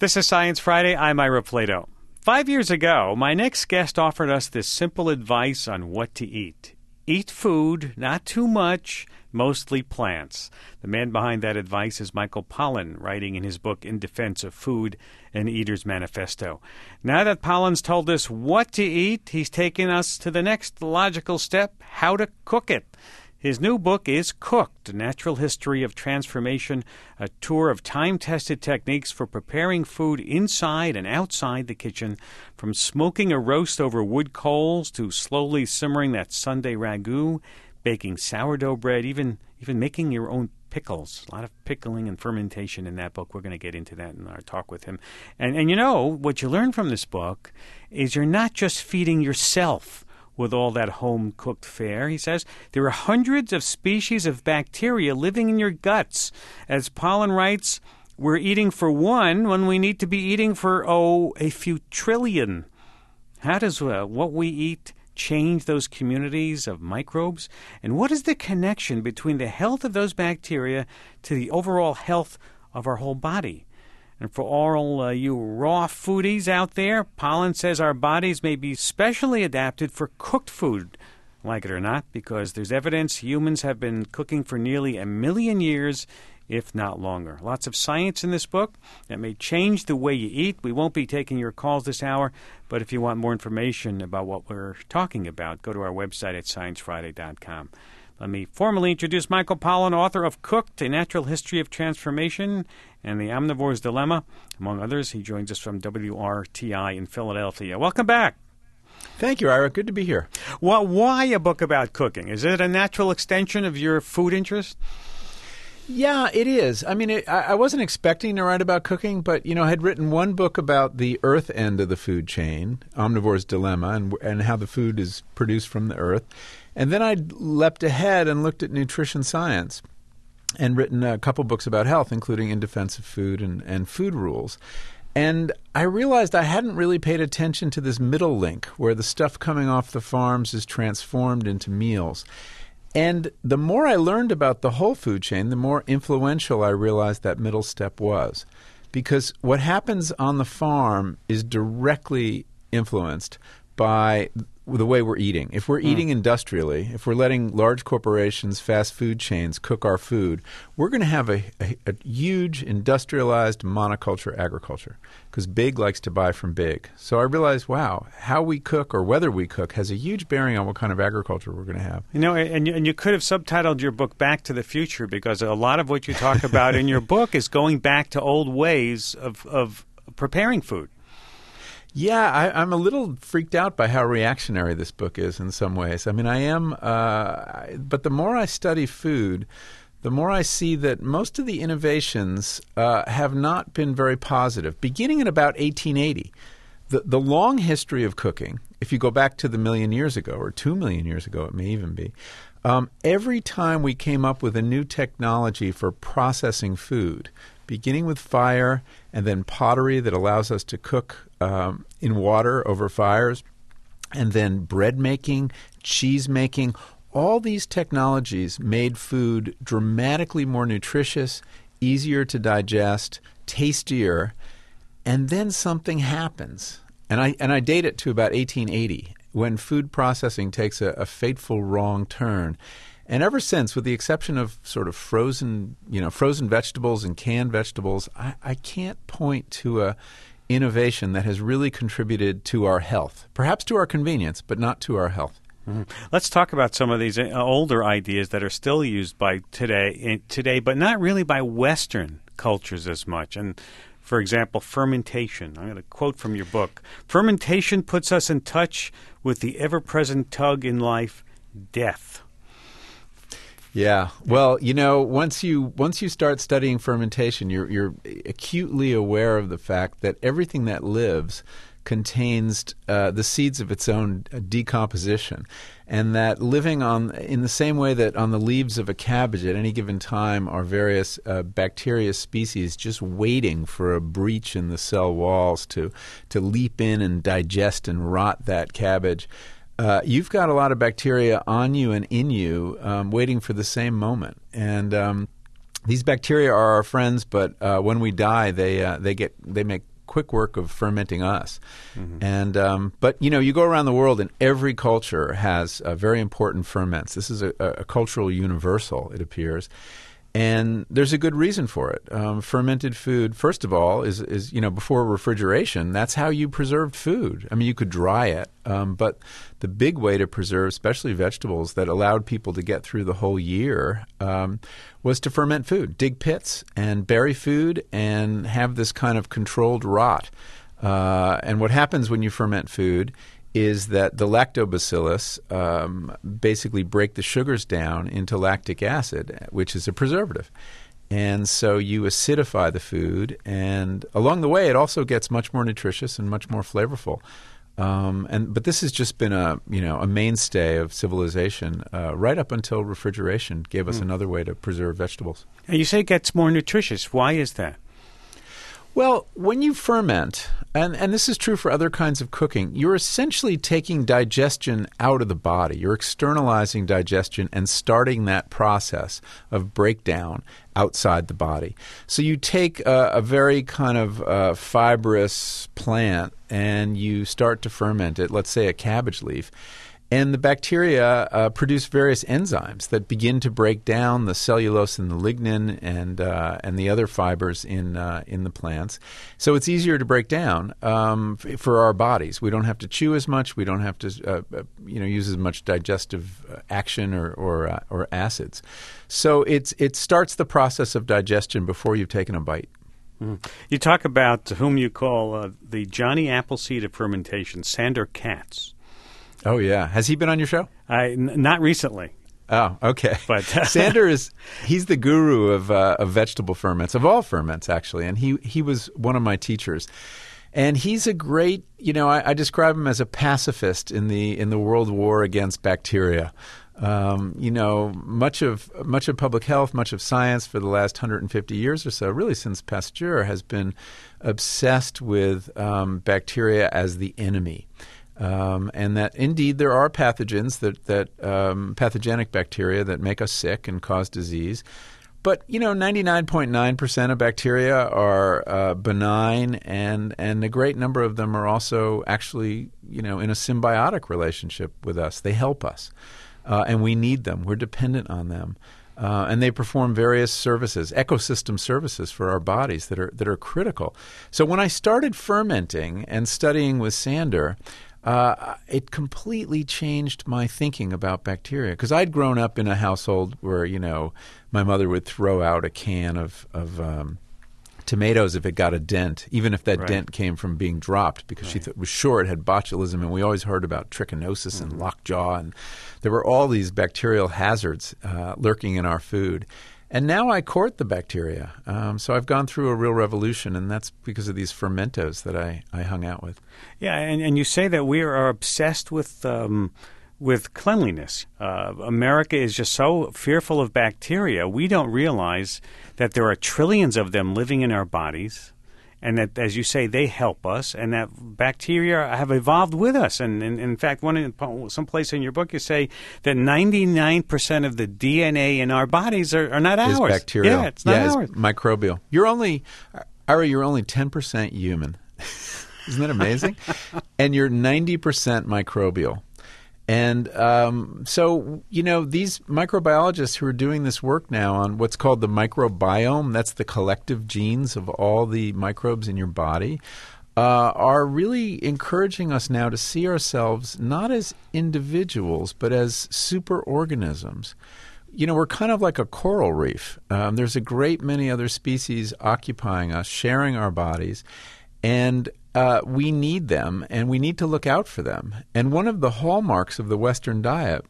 This is Science Friday. I'm Ira Flatow. Five years ago, my next guest offered us this simple advice on what to eat. Eat food, not too much, mostly plants. The man behind that advice is Michael Pollan, writing in his book In Defense of Food, an Eater's Manifesto. Now that Pollan's told us what to eat, he's taken us to the next logical step how to cook it. His new book is Cooked A Natural History of Transformation, a tour of time tested techniques for preparing food inside and outside the kitchen, from smoking a roast over wood coals to slowly simmering that Sunday ragu, baking sourdough bread, even, even making your own pickles. A lot of pickling and fermentation in that book. We're going to get into that in our talk with him. And, and you know, what you learn from this book is you're not just feeding yourself with all that home cooked fare. He says there are hundreds of species of bacteria living in your guts. As Pollan writes, we're eating for one when we need to be eating for, oh, a few trillion. How does uh, what we eat change those communities of microbes? And what is the connection between the health of those bacteria to the overall health of our whole body? And for all uh, you raw foodies out there, Pollan says our bodies may be specially adapted for cooked food, like it or not, because there's evidence humans have been cooking for nearly a million years, if not longer. Lots of science in this book that may change the way you eat. We won't be taking your calls this hour, but if you want more information about what we're talking about, go to our website at sciencefriday.com. Let me formally introduce Michael Pollan, author of Cooked, A Natural History of Transformation and The Omnivore's Dilemma. Among others, he joins us from WRTI in Philadelphia. Welcome back. Thank you, Ira. Good to be here. Well, why a book about cooking? Is it a natural extension of your food interest? Yeah, it is. I mean, it, I, I wasn't expecting to write about cooking, but you know, I had written one book about the earth end of the food chain, Omnivore's Dilemma, and and how the food is produced from the earth. And then I leapt ahead and looked at nutrition science and written a couple books about health, including In Defense of Food and, and Food Rules. And I realized I hadn't really paid attention to this middle link where the stuff coming off the farms is transformed into meals. And the more I learned about the whole food chain, the more influential I realized that middle step was. Because what happens on the farm is directly influenced by the way we're eating. If we're eating mm. industrially, if we're letting large corporations, fast food chains cook our food, we're going to have a, a, a, huge industrialized monoculture agriculture because big likes to buy from big. So I realized, wow, how we cook or whether we cook has a huge bearing on what kind of agriculture we're going to have. You know, and you, and you could have subtitled your book Back to the Future because a lot of what you talk about in your book is going back to old ways of, of preparing food. Yeah, I, am a little freaked out by how reactionary this book is in some ways. I mean, I am, uh, but the more I study food, the more I see that most of the innovations uh, have not been very positive. Beginning in about 1880, the, the long history of cooking, if you go back to the million years ago, or two million years ago, it may even be, um, every time we came up with a new technology for processing food, beginning with fire and then pottery that allows us to cook um, in water over fires, and then bread making, cheese making. All these technologies made food dramatically more nutritious, easier to digest, tastier, and then something happens. And I, and I date it to about 1880 when food processing takes a, a fateful wrong turn. And ever since, with the exception of sort of frozen, you know, frozen vegetables and canned vegetables, I, I can't point to a innovation that has really contributed to our health. Perhaps to our convenience, but not to our health. Mm-hmm. Let's talk about some of these uh, older ideas that are still used by today, today, but not really by Western cultures as much. And for example, fermentation. I'm going to quote from your book. Fermentation puts us in touch with the ever-present tug in life, death. Yeah. Well, you know, once you once you start studying fermentation, you're you're acutely aware of the fact that everything that lives contains uh, the seeds of its own uh, decomposition, and that living on in the same way that on the leaves of a cabbage at any given time are various uh, bacteria species just waiting for a breach in the cell walls to to leap in and digest and rot that cabbage uh, you've got a lot of bacteria on you and in you um, waiting for the same moment. And um, these bacteria are our friends, but uh, when we die, they uh, they get they make quick work of fermenting us. And um, but you know, you go around the world, and every culture has uh, very important ferments. This is a, a cultural universal, it appears. And there's a good reason for it. Um, fermented food, first of all, is, is you know before refrigeration. That's how you preserved food. I mean, you could dry it, um, but the big way to preserve, especially vegetables, that allowed people to get through the whole year um, was to ferment food, dig pits, and bury food, and have this kind of controlled rot. Uh, and what happens when you ferment food is that the lactobacillus um, basically break the sugars down into lactic acid, which is a preservative. And so you acidify the food, and along the way, it also gets much more nutritious and much more flavorful. Um, and but this has just been a you know a mainstay of civilization uh, right up until refrigeration gave us another way to preserve vegetables. And you say it gets more nutritious. Why is that? Well, when you ferment, and, and this is true for other kinds of cooking, you're essentially taking digestion out of the body. You're externalizing digestion and starting that process of breakdown outside the body. So you take a, a very kind of uh, fibrous plant and you start to ferment it, let's say a cabbage leaf. And the bacteria uh, produce various enzymes that begin to break down the cellulose and the lignin and uh, and the other fibers in uh, in the plants. So it's easier to break down um, f- for our bodies. We don't have to chew as much. We don't have to uh, uh, you know use as much digestive uh, action or or, or acids. So it's it starts the process of digestion before you've taken a bite. You talk about whom you call uh, the Johnny Appleseed of fermentation, Sandor Katz. Oh yeah, has he been on your show? I n- not recently, Oh, okay. but Sandor is he's the guru of uh, of vegetable ferments of all ferments actually, and he he was one of my teachers. And he's a great, you know, I, I describe him as a pacifist in the in the world war against bacteria. Um, you know, much of much of public health, much of science for the last 150 years or so, really since Pasteur, has been obsessed with um, bacteria as the enemy. Um, and that indeed there are pathogens that that um, pathogenic bacteria that make us sick and cause disease. But you know, ninety nine point nine percent of bacteria are uh, benign, and and a great number of them are also actually you know in a symbiotic relationship with us. They help us, uh, and we need them. We're dependent on them. Uh, and they perform various services, ecosystem services for our bodies that are that are critical. So when I started fermenting and studying with Sandor, uh, it completely changed my thinking about bacteria because I'd grown up in a household where you know my mother would throw out a can of of um, tomatoes if it got a dent, even if that Right. dent came from being dropped because she th- was sure it had botulism. And we always heard about trichinosis and lockjaw, and there were all these bacterial hazards uh, lurking in our food. And now I court the bacteria. Um, so I've gone through a real revolution, and that's because of these fermentos that I, I hung out with. Yeah, and, and you say that we are obsessed with um, with cleanliness. Uh, America is just so fearful of bacteria. We don't realize that there are trillions of them living in our bodies, and that, as you say, they help us, and that bacteria have evolved with us. And, and in fact, one in, someplace in your book, you say that ninety nine percent of the DNA in our bodies are, are not Is ours. bacterial. Yeah, it's not yeah, ours. It's microbial. You're only, Ira, you're only 10% human. Isn't that amazing? and you're 90% microbial. And um, so, you know, these microbiologists who are doing this work now on what's called the microbiome, that's the collective genes of all the microbes in your body, uh, are really encouraging us now to see ourselves not as individuals, but as superorganisms. You know, we're kind of like a coral reef. Um, there's a great many other species occupying us, sharing our bodies, and uh, we need them, and we need to look out for them. And one of the hallmarks of the Western diet,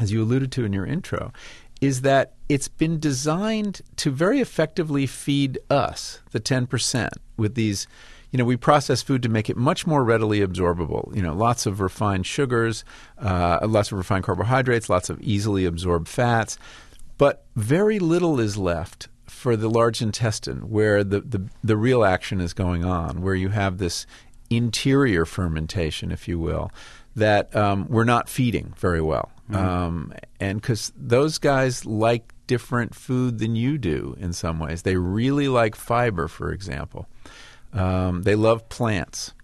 as you alluded to in your intro, is that it's been designed to very effectively feed us, the 10%, with these. You know, we process food to make it much more readily absorbable. You know, lots of refined sugars, uh, lots of refined carbohydrates, lots of easily absorbed fats, but very little is left for the large intestine where the, the, the real action is going on, where you have this interior fermentation, if you will, that um, we're not feeding very well. Um, and because those guys like different food than you do in some ways, they really like fiber, for example. Um, they love plants.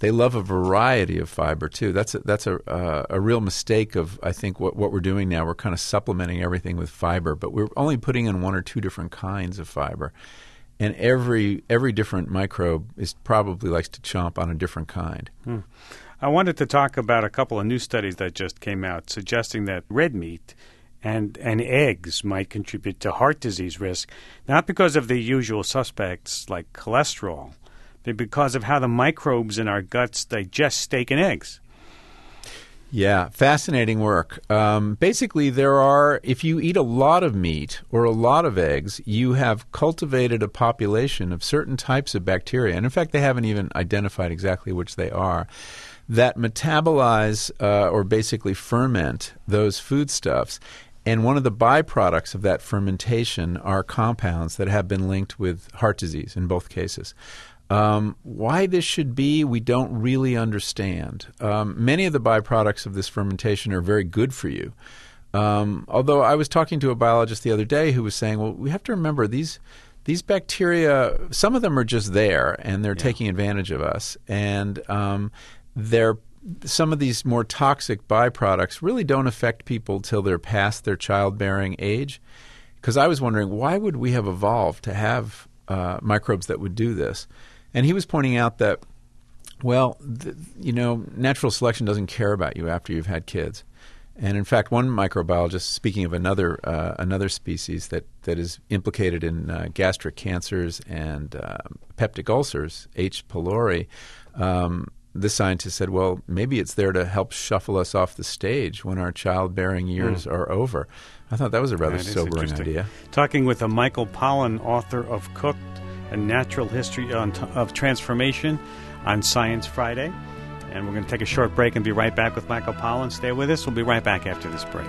They love a variety of fiber too. That's a, that's a uh, a real mistake of I think what what we're doing now. We're kind of supplementing everything with fiber, but we're only putting in one or two different kinds of fiber. And every every different microbe is probably likes to chomp on a different kind. Hmm. I wanted to talk about a couple of new studies that just came out suggesting that red meat and, and eggs might contribute to heart disease risk, not because of the usual suspects like cholesterol, because of how the microbes in our guts digest steak and eggs. Yeah, fascinating work. Um, basically, there are, if you eat a lot of meat or a lot of eggs, you have cultivated a population of certain types of bacteria. And in fact, they haven't even identified exactly which they are that metabolize uh, or basically ferment those foodstuffs. And one of the byproducts of that fermentation are compounds that have been linked with heart disease in both cases. Um, why this should be, we don't really understand. Um, many of the byproducts of this fermentation are very good for you. Um, although I was talking to a biologist the other day who was saying, well, we have to remember these these bacteria. Some of them are just there and they're yeah. taking advantage of us, and um, they're some of these more toxic byproducts really don't affect people till they're past their childbearing age. Because I was wondering, why would we have evolved to have uh, microbes that would do this? And he was pointing out that, well, th- you know, natural selection doesn't care about you after you've had kids. And in fact, one microbiologist, speaking of another uh, another species that, that is implicated in uh, gastric cancers and uh, peptic ulcers, H. pylori, um, this scientist said, well, maybe it's there to help shuffle us off the stage when our childbearing years mm. are over. I thought that was a rather sobering idea. Talking with a Michael Pollan, author of Cooked a natural history of transformation on Science Friday. And we're going to take a short break and be right back with Michael Pollan. Stay with us. We'll be right back after this break.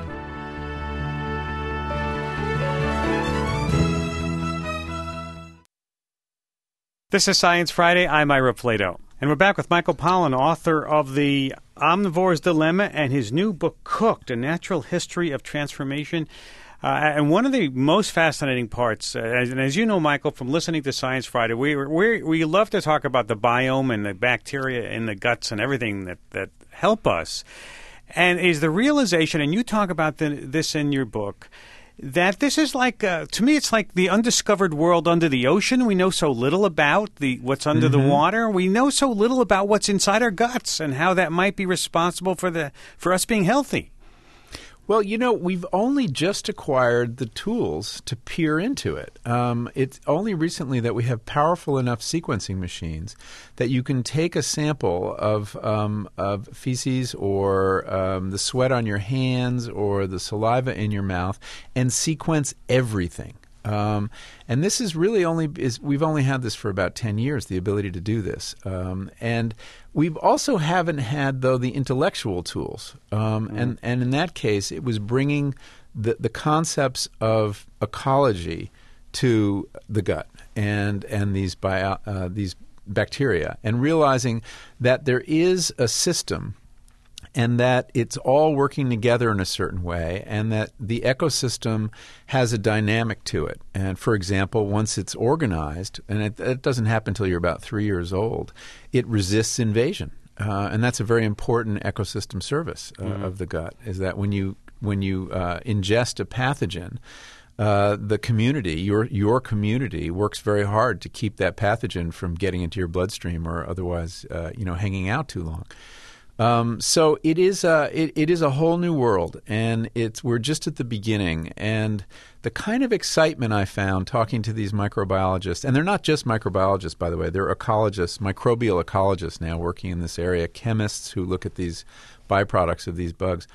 This is Science Friday. I'm Ira Flatow. And we're back with Michael Pollan, author of The Omnivore's Dilemma and his new book, Cooked A Natural History of Transformation. Uh, and one of the most fascinating parts, uh, as, and as you know, Michael, from listening to Science Friday, we we we love to talk about the biome and the bacteria in the guts and everything that that help us. And is the realization, and you talk about the, this in your book, that this is like uh, to me it's like the undiscovered world under the ocean we know so little about the what's under mm-hmm. the water we know so little about what's inside our guts and how that might be responsible for the for us being healthy well, you know, we've only just acquired the tools to peer into it. Um, it's only recently that we have powerful enough sequencing machines that you can take a sample of, um, of feces or um, the sweat on your hands or the saliva in your mouth and sequence everything. Um, and this is really only is we've only had this for about ten years, the ability to do this, um, and we've also haven't had though the intellectual tools. Um, mm. And and in that case, it was bringing the the concepts of ecology to the gut and and these bio, uh, these bacteria, and realizing that there is a system and that it's all working together in a certain way, and that the ecosystem has a dynamic to it. And for example, once it's organized, and it, it doesn't happen until you're about three years old, it resists invasion. Uh, and that's a very important ecosystem service uh, mm-hmm. of the gut. Is that when you when you uh, ingest a pathogen, uh, the community, your your community, works very hard to keep that pathogen from getting into your bloodstream or otherwise, uh, you know, hanging out too long. Um, so it is a it, it is a whole new world, and it's we're just at the beginning. And the kind of excitement I found talking to these microbiologists, and they're not just microbiologists, by the way, they're ecologists, microbial ecologists now working in this area, chemists who look at these byproducts of these bugs.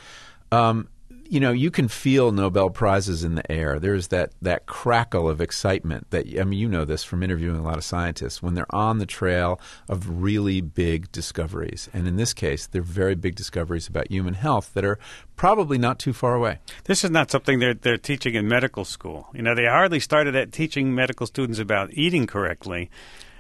Um, you know, you can feel Nobel prizes in the air. There's that that crackle of excitement that I mean, you know this from interviewing a lot of scientists when they're on the trail of really big discoveries. And in this case, they're very big discoveries about human health that are probably not too far away. This is not something they're they're teaching in medical school. You know, they hardly started at teaching medical students about eating correctly.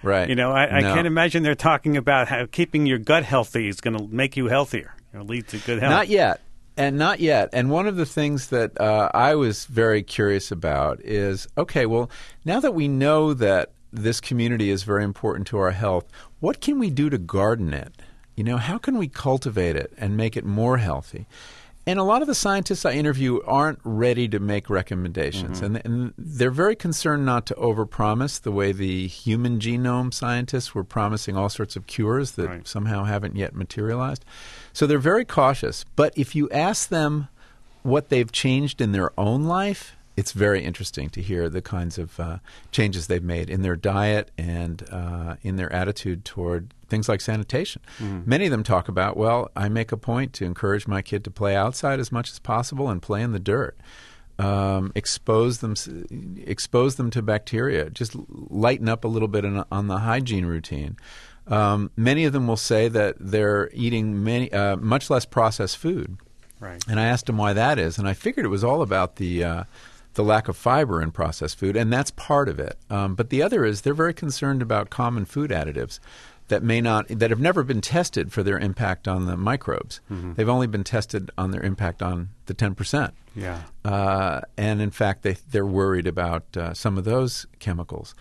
Right. You know, I, I can't imagine they're talking about how keeping your gut healthy is going to make you healthier. Or lead to good health. Not yet. And not yet. And one of the things that uh, I was very curious about is okay, well, now that we know that this community is very important to our health. What can we do to garden it? You know, how can we cultivate it and make it more healthy? And a lot of the scientists I interview aren't ready to make recommendations. Mm-hmm. And, and, they're very concerned not to overpromise the way the human genome scientists were promising all sorts of cures that right. somehow haven't yet materialized. So they're very cautious. But if you ask them what they've changed in their own life, it's very interesting to hear the kinds of uh, changes they've made in their diet and uh, in their attitude toward things like sanitation. Mm. Many of them talk about, well, I make a point to encourage my kid to play outside as much as possible and play in the dirt. Um, expose them, expose them to bacteria. Just lighten up a little bit in, on the hygiene routine. Um, many of them will say that they're eating many, uh, much less processed food. Right. And I asked them why that is, and I figured it was all about the uh, the lack of fiber in processed food, and that's part of it. Um, but the other is they're very concerned about common food additives that may not that have never been tested for their impact on the microbes. Mm-hmm. They've only been tested on their impact on the ten percent. Yeah, uh, and in fact, they they're worried about uh, some of those chemicals,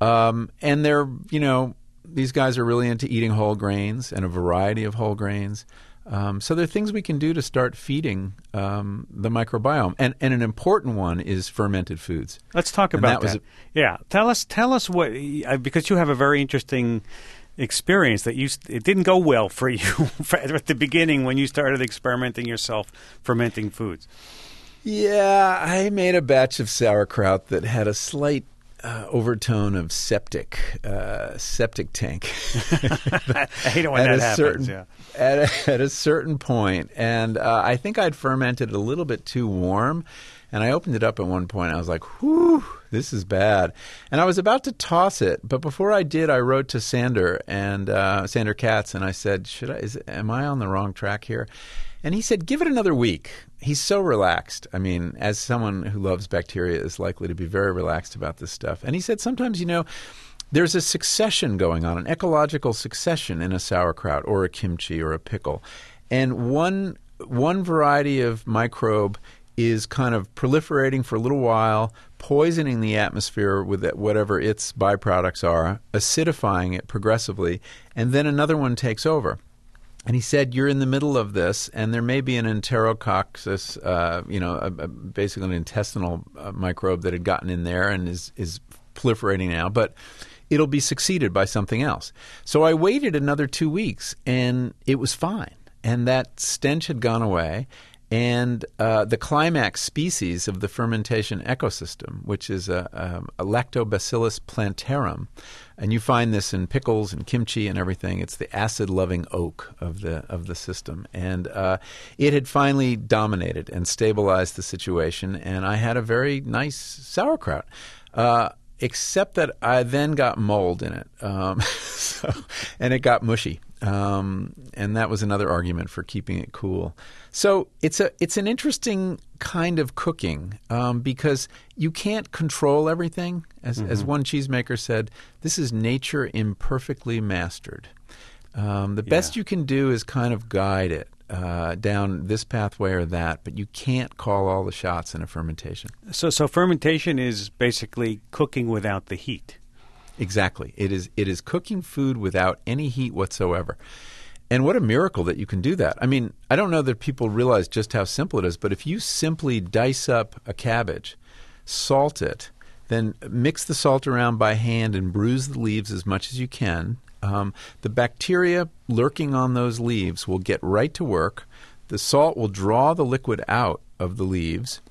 um, and they're you know these guys are really into eating whole grains and a variety of whole grains. Um, so there are things we can do to start feeding um, the microbiome, and and an important one is fermented foods. Let's talk about that. that. yeah, tell us tell us what uh, because you have a very interesting experience that you it didn't go well for you at the beginning when you started experimenting yourself fermenting foods. Yeah, I made a batch of sauerkraut that had a slight uh, overtone of septic, uh, septic tank. I hate it when that happens. Certain, yeah. At a, at a certain point, and uh, I think I'd fermented a little bit too warm, and I opened it up at one point. I was like, "Whew, this is bad," and I was about to toss it, but before I did, I wrote to Sandor and uh, Sandor Katz, and I said, "Should I? Is, am I on the wrong track here?" And he said, give it another week. He's so relaxed. I mean, as someone who loves bacteria is likely to be very relaxed about this stuff. And he said, sometimes, you know, there's a succession going on, an ecological succession in a sauerkraut or a kimchi or a pickle. And one one variety of microbe is kind of proliferating for a little while, poisoning the atmosphere with whatever its byproducts are, acidifying it progressively, and then another one takes over. And he said, "You're in the middle of this, and there may be an enterococcus, uh, you know, a, a, basically an intestinal uh, microbe that had gotten in there and is is proliferating now, but." It'll be succeeded by something else. So I waited another two weeks, and it was fine. And that stench had gone away, and uh, the climax species of the fermentation ecosystem, which is a, a, a, Lactobacillus plantarum, and you find this in pickles and kimchi and everything. It's the acid-loving oak of the of the system, and uh, it had finally dominated and stabilized the situation. And I had a very nice sauerkraut. Uh, except that I then got mold in it, um, so, and it got mushy, um, and that was another argument for keeping it cool. So it's a it's an interesting kind of cooking um, because you can't control everything. As mm-hmm. as one cheesemaker said, this is nature imperfectly mastered. Um, the yeah. best you can do is kind of guide it uh, down this pathway or that, but you can't call all the shots in a fermentation. So, so fermentation is basically cooking without the heat. Exactly. It is. It is cooking food without any heat whatsoever. And what a miracle that you can do that. I mean, I don't know that people realize just how simple it is, but if you simply dice up a cabbage, salt it, then mix the salt around by hand and bruise the leaves as much as you can, um, the bacteria lurking on those leaves will get right to work. The salt will draw the liquid out of the leaves,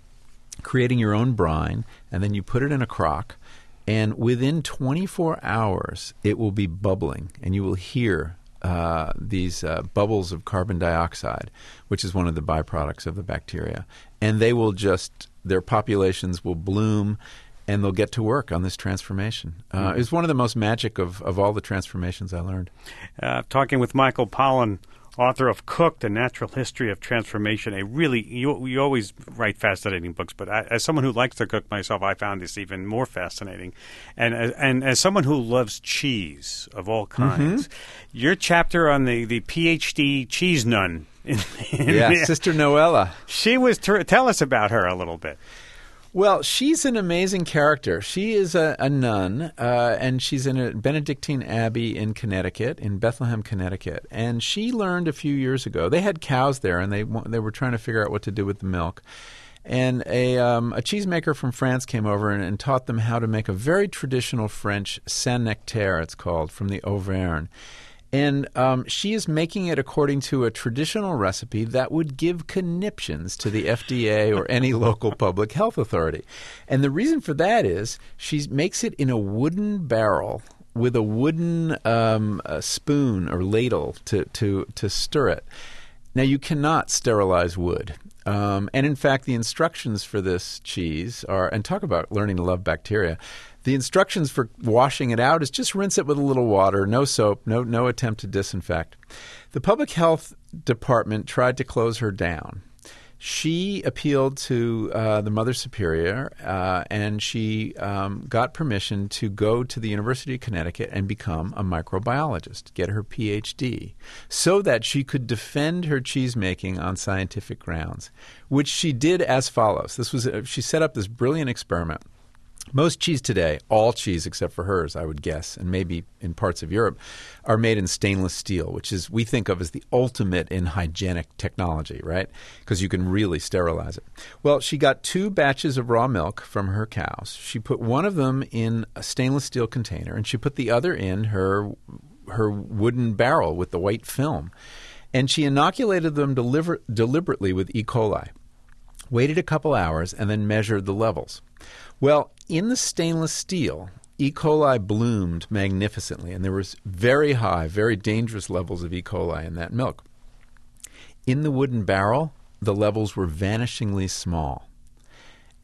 creating your own brine, and then you put it in a crock. And within 24 hours, it will be bubbling, and you will hear uh, these uh, bubbles of carbon dioxide, which is one of the byproducts of the bacteria. And they will just, their populations will bloom and they'll get to work on this transformation. Uh, mm-hmm. It's one of the most magic of, of all the transformations I learned. Uh, talking with Michael Pollan author of Cooked: A Natural History of Transformation. A really you you always write fascinating books, but I, as someone who likes to cook myself, I found this even more fascinating. And and as someone who loves cheese of all mm-hmm. kinds, mm-hmm. your chapter on the the PhD cheese nun. In, in yeah, the, Sister Noella. She was. Ter- tell us about her a little bit. Well, she's an amazing character. She is a, a nun, uh, and she's in a Benedictine abbey in Connecticut, in Bethlehem, Connecticut. And she learned a few years ago. They had cows there, and they they were trying to figure out what to do with the milk. And a um, a cheesemaker from France came over and, and, taught them how to make a very traditional French Saint Nectaire. It's called from the Auvergne. And um, she is making it according to a traditional recipe that would give conniptions to the FDA or any local public health authority. And the reason for that is she makes it in a wooden barrel with a wooden um, a spoon or ladle to, to, to stir it. Now, you cannot sterilize wood. Um, and in fact, the instructions for this cheese are, and talk about learning to love bacteria. The instructions for washing it out is just rinse it with a little water, no soap, no no attempt to disinfect. The public health department tried to close her down. She appealed to uh, the Mother Superior uh, and she um, got permission to go to the University of Connecticut and become a microbiologist, get her PhD, so that she could defend her cheese making on scientific grounds, which she did as follows. This was a, she set up this brilliant experiment. Most cheese today, all cheese except for hers, I would guess, and maybe in parts of Europe, are made in stainless steel, which is we think of as the ultimate in hygienic technology, right? Because you can really sterilize it. Well, she got two batches of raw milk from her cows. She put one of them in a stainless steel container, and she put the other in her her wooden barrel with the white film, and she inoculated them deliver, deliberately with E. coli. Waited a couple hours and then measured the levels. Well, in the stainless steel, E. coli bloomed magnificently, and there was very high, very dangerous levels of E. coli in that milk. In the wooden barrel, the levels were vanishingly small.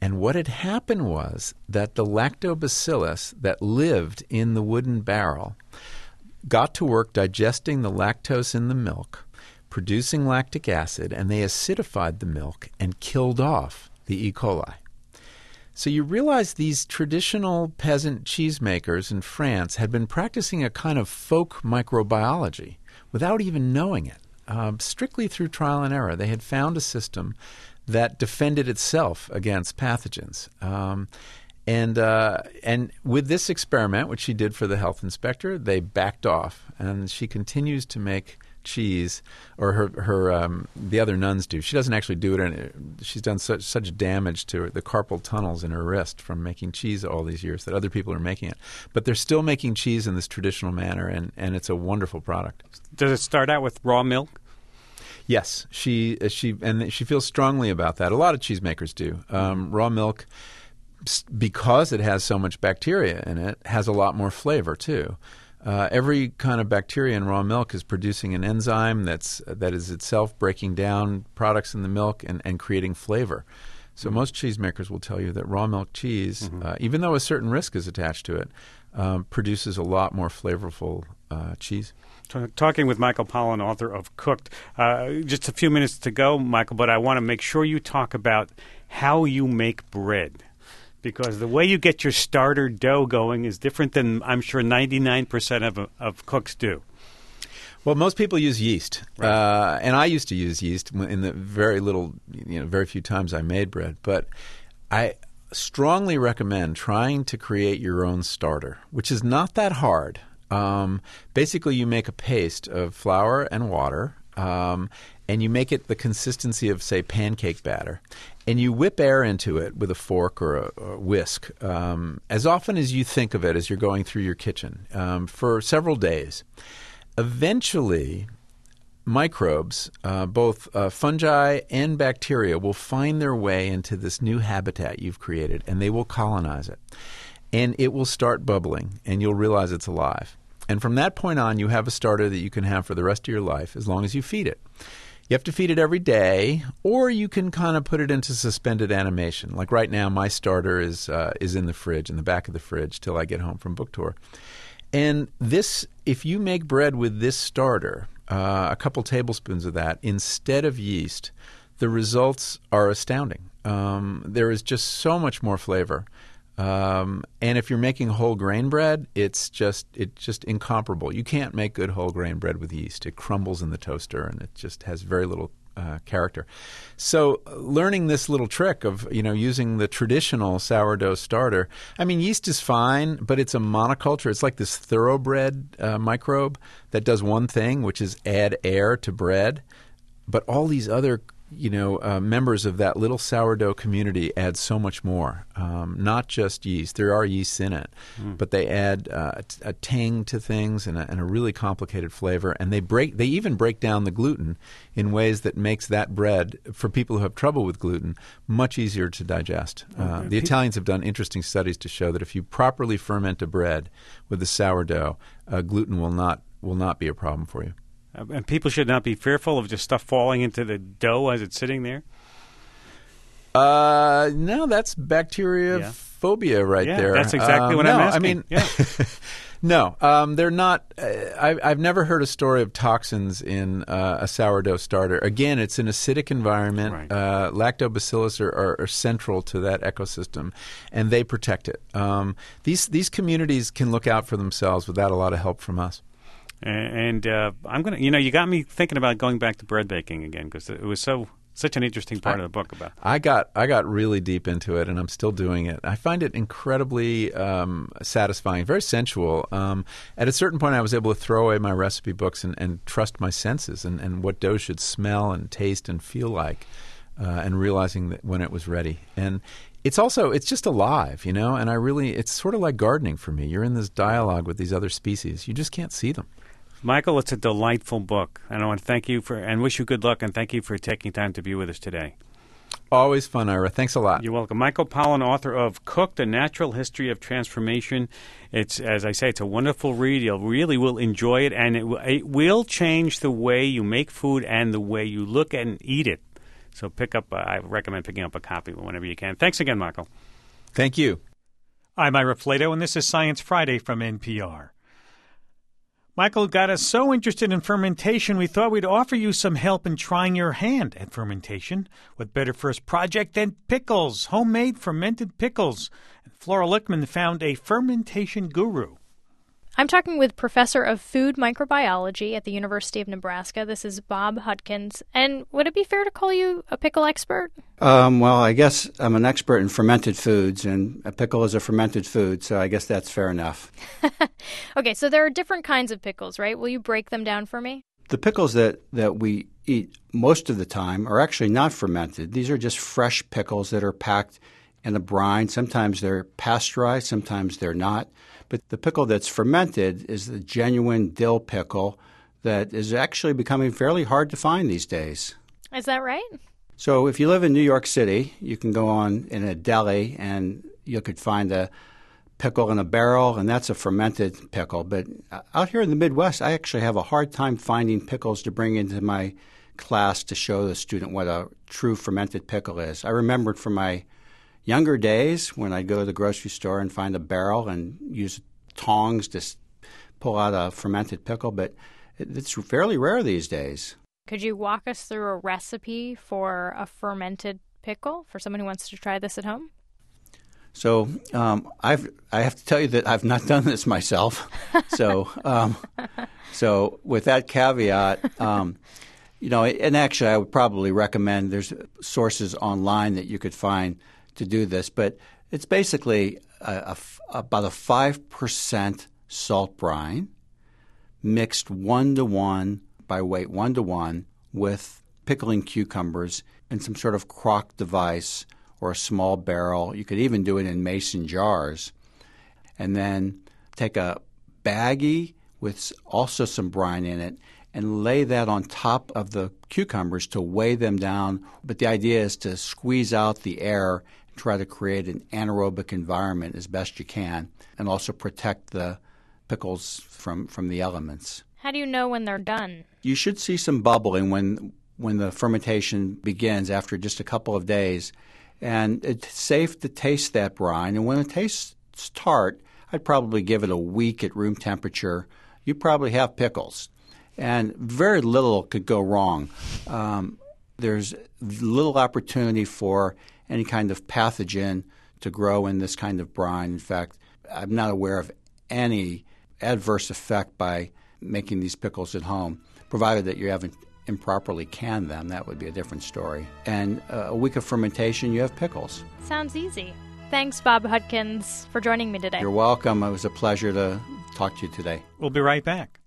And what had happened was that the lactobacillus that lived in the wooden barrel got to work digesting the lactose in the milk, producing lactic acid, and they acidified the milk and killed off the E. coli. So you realize these traditional peasant cheesemakers in France had been practicing a kind of folk microbiology without even knowing it. Um, strictly through trial and error, they had found a system that defended itself against pathogens. Um, and uh, and with this experiment, which she did for the health inspector, they backed off, and she continues to make cheese, or her her um, the other nuns do. She doesn't actually do it. And she's done such such damage to the carpal tunnels in her wrist from making cheese all these years that other people are making it. But they're still making cheese in this traditional manner, and and it's a wonderful product. Does it start out with raw milk? Yes, she she and she feels strongly about that. A lot of cheesemakers do. Um, raw milk because it has so much bacteria in it, has a lot more flavor too. Uh, every kind of bacteria in raw milk is producing an enzyme that's that is itself breaking down products in the milk and, and creating flavor. So mm-hmm. most cheesemakers will tell you that raw milk cheese, mm-hmm. uh, even though a certain risk is attached to it, um, produces a lot more flavorful uh, cheese. Talking with Michael Pollan, author of Cooked. Uh, just a few minutes to go, Michael, but I want to make sure you talk about how you make bread because the way you get your starter dough going is different than I'm sure 99% of, of cooks do. Well, most people use yeast, right. uh, and I used to use yeast in the very little, you know, very few times I made bread. But I strongly recommend trying to create your own starter, which is not that hard. Um, basically, you make a paste of flour and water, um, and you make it the consistency of, say, pancake batter and you whip air into it with a fork or a, a whisk um, as often as you think of it as you're going through your kitchen um, for several days. Eventually, microbes, uh, both uh, fungi and bacteria, will find their way into this new habitat you've created and they will colonize it. And it will start bubbling, and you'll realize it's alive. And from that point on, you have a starter that you can have for the rest of your life as long as you feed it. You have to feed it every day, or you can kind of put it into suspended animation. Like right now, my starter is uh, is in the fridge, in the back of the fridge, till I get home from book tour. And this, if you make bread with this starter, uh, a couple tablespoons of that instead of yeast, the results are astounding. Um, there is just so much more flavor. Um, and if you're making whole grain bread, it's just it's just incomparable. You can't make good whole grain bread with yeast. It crumbles in the toaster, and it just has very little uh, character. So, learning this little trick of you know using the traditional sourdough starter. I mean, yeast is fine, but it's a monoculture. It's like this thoroughbred uh, microbe that does one thing, which is add air to bread. But all these other you know, uh, members of that little sourdough community add so much more. Um, not just yeast; there are yeasts in it, mm. but they add uh, a, a, tang to things and a, and a, really complicated flavor. And they break. They even break down the gluten in ways that makes that bread for people who have trouble with gluten much easier to digest. Uh, the Italians have done interesting studies to show that if you properly ferment a bread with a sourdough, uh, gluten will not will not be a problem for you. Uh, and people should not be fearful of just stuff falling into the dough as it's sitting there. Uh, no, that's bacteriophobia yeah. right yeah, there. That's exactly um, what no, I'm asking. I mean, yeah. no, um, they're not. Uh, I've, I've never heard a story of toxins in uh, a sourdough starter. Again, it's an acidic environment. Right. Uh, lactobacillus are, are, are, central to that ecosystem, and they protect it. Um, these these communities can look out for themselves without a lot of help from us. And uh, I'm gonna, you know, you got me thinking about going back to bread baking again because it was so such an interesting part I, of the book about. I got I got really deep into it, and I'm still doing it. I find it incredibly um, satisfying, very sensual. Um, at a certain point, I was able to throw away my recipe books and, and trust my senses and, and what dough should smell and taste and feel like, uh, and realizing that when it was ready. And it's also it's just alive, you know. And I really it's sort of like gardening for me. You're in this dialogue with these other species. You just can't see them. Michael, it's a delightful book, and I want to thank you for and wish you good luck and thank you for taking time to be with us today. Always fun, Ira. Thanks a lot. You're welcome. Michael Pollan, author of Cooked: A Natural History of Transformation. It's, as I say, it's a wonderful read. You really will enjoy it, and it, it will change the way you make food and the way you look and eat it. So pick up. Uh, I recommend picking up a copy whenever you can. Thanks again, Michael. Thank you. I'm Ira Flatow, and this is Science Friday from NPR. Michael got us so interested in fermentation, we thought we'd offer you some help in trying your hand at fermentation. What better first project than pickles, homemade fermented pickles? And Flora Lichtman found a fermentation guru. I'm talking with Professor of Food Microbiology at the University of Nebraska. This is Bob Hutkins. And would it be fair to call you a pickle expert? Um, well, I guess I'm an expert in fermented foods, and a pickle is a fermented food, so I guess that's fair enough. okay, so there are different kinds of pickles, right? Will you break them down for me? The pickles that, that we eat most of the time are actually not fermented. These are just fresh pickles that are packed in a brine. Sometimes they're pasteurized, sometimes they're not. But the pickle that's fermented is the genuine dill pickle that is actually becoming fairly hard to find these days. Is that right? So if you live in New York City, you can go on in a deli and you could find a pickle in a barrel, and that's a fermented pickle. But out here in the Midwest, I actually have a hard time finding pickles to bring into my class to show the student what a true fermented pickle is. I remembered from my younger days when I'd go to the grocery store and find a barrel and use tongs to pull out a fermented pickle, but it's fairly rare these days. Could you walk us through a recipe for a fermented pickle for someone who wants to try this at home? So um, I've I have to tell you that I've not done this myself. so um, so with that caveat, um, you know, and actually I would probably recommend there's sources online that you could find to do this, but it's basically a, a, about a 5% salt brine mixed one to one by weight, one to one, with pickling cucumbers in some sort of crock device or a small barrel. You could even do it in mason jars. And then take a baggie with also some brine in it and lay that on top of the cucumbers to weigh them down. But the idea is to squeeze out the air and try to create an anaerobic environment as best you can and also protect the pickles from, from the elements. How do you know when they're done? You should see some bubbling when when the fermentation begins after just a couple of days. And it's safe to taste that brine. And when it tastes tart, I'd probably give it a week at room temperature. You probably have pickles. And very little could go wrong. Um, there's little opportunity for any kind of pathogen to grow in this kind of brine. In fact, I'm not aware of any adverse effect by making these pickles at home, provided that you haven't improperly canned them, that would be a different story. And uh, a week of fermentation, you have pickles. Sounds easy. Thanks, Bob Hutkins, for joining me today. You're welcome. It was a pleasure to talk to you today. We'll be right back.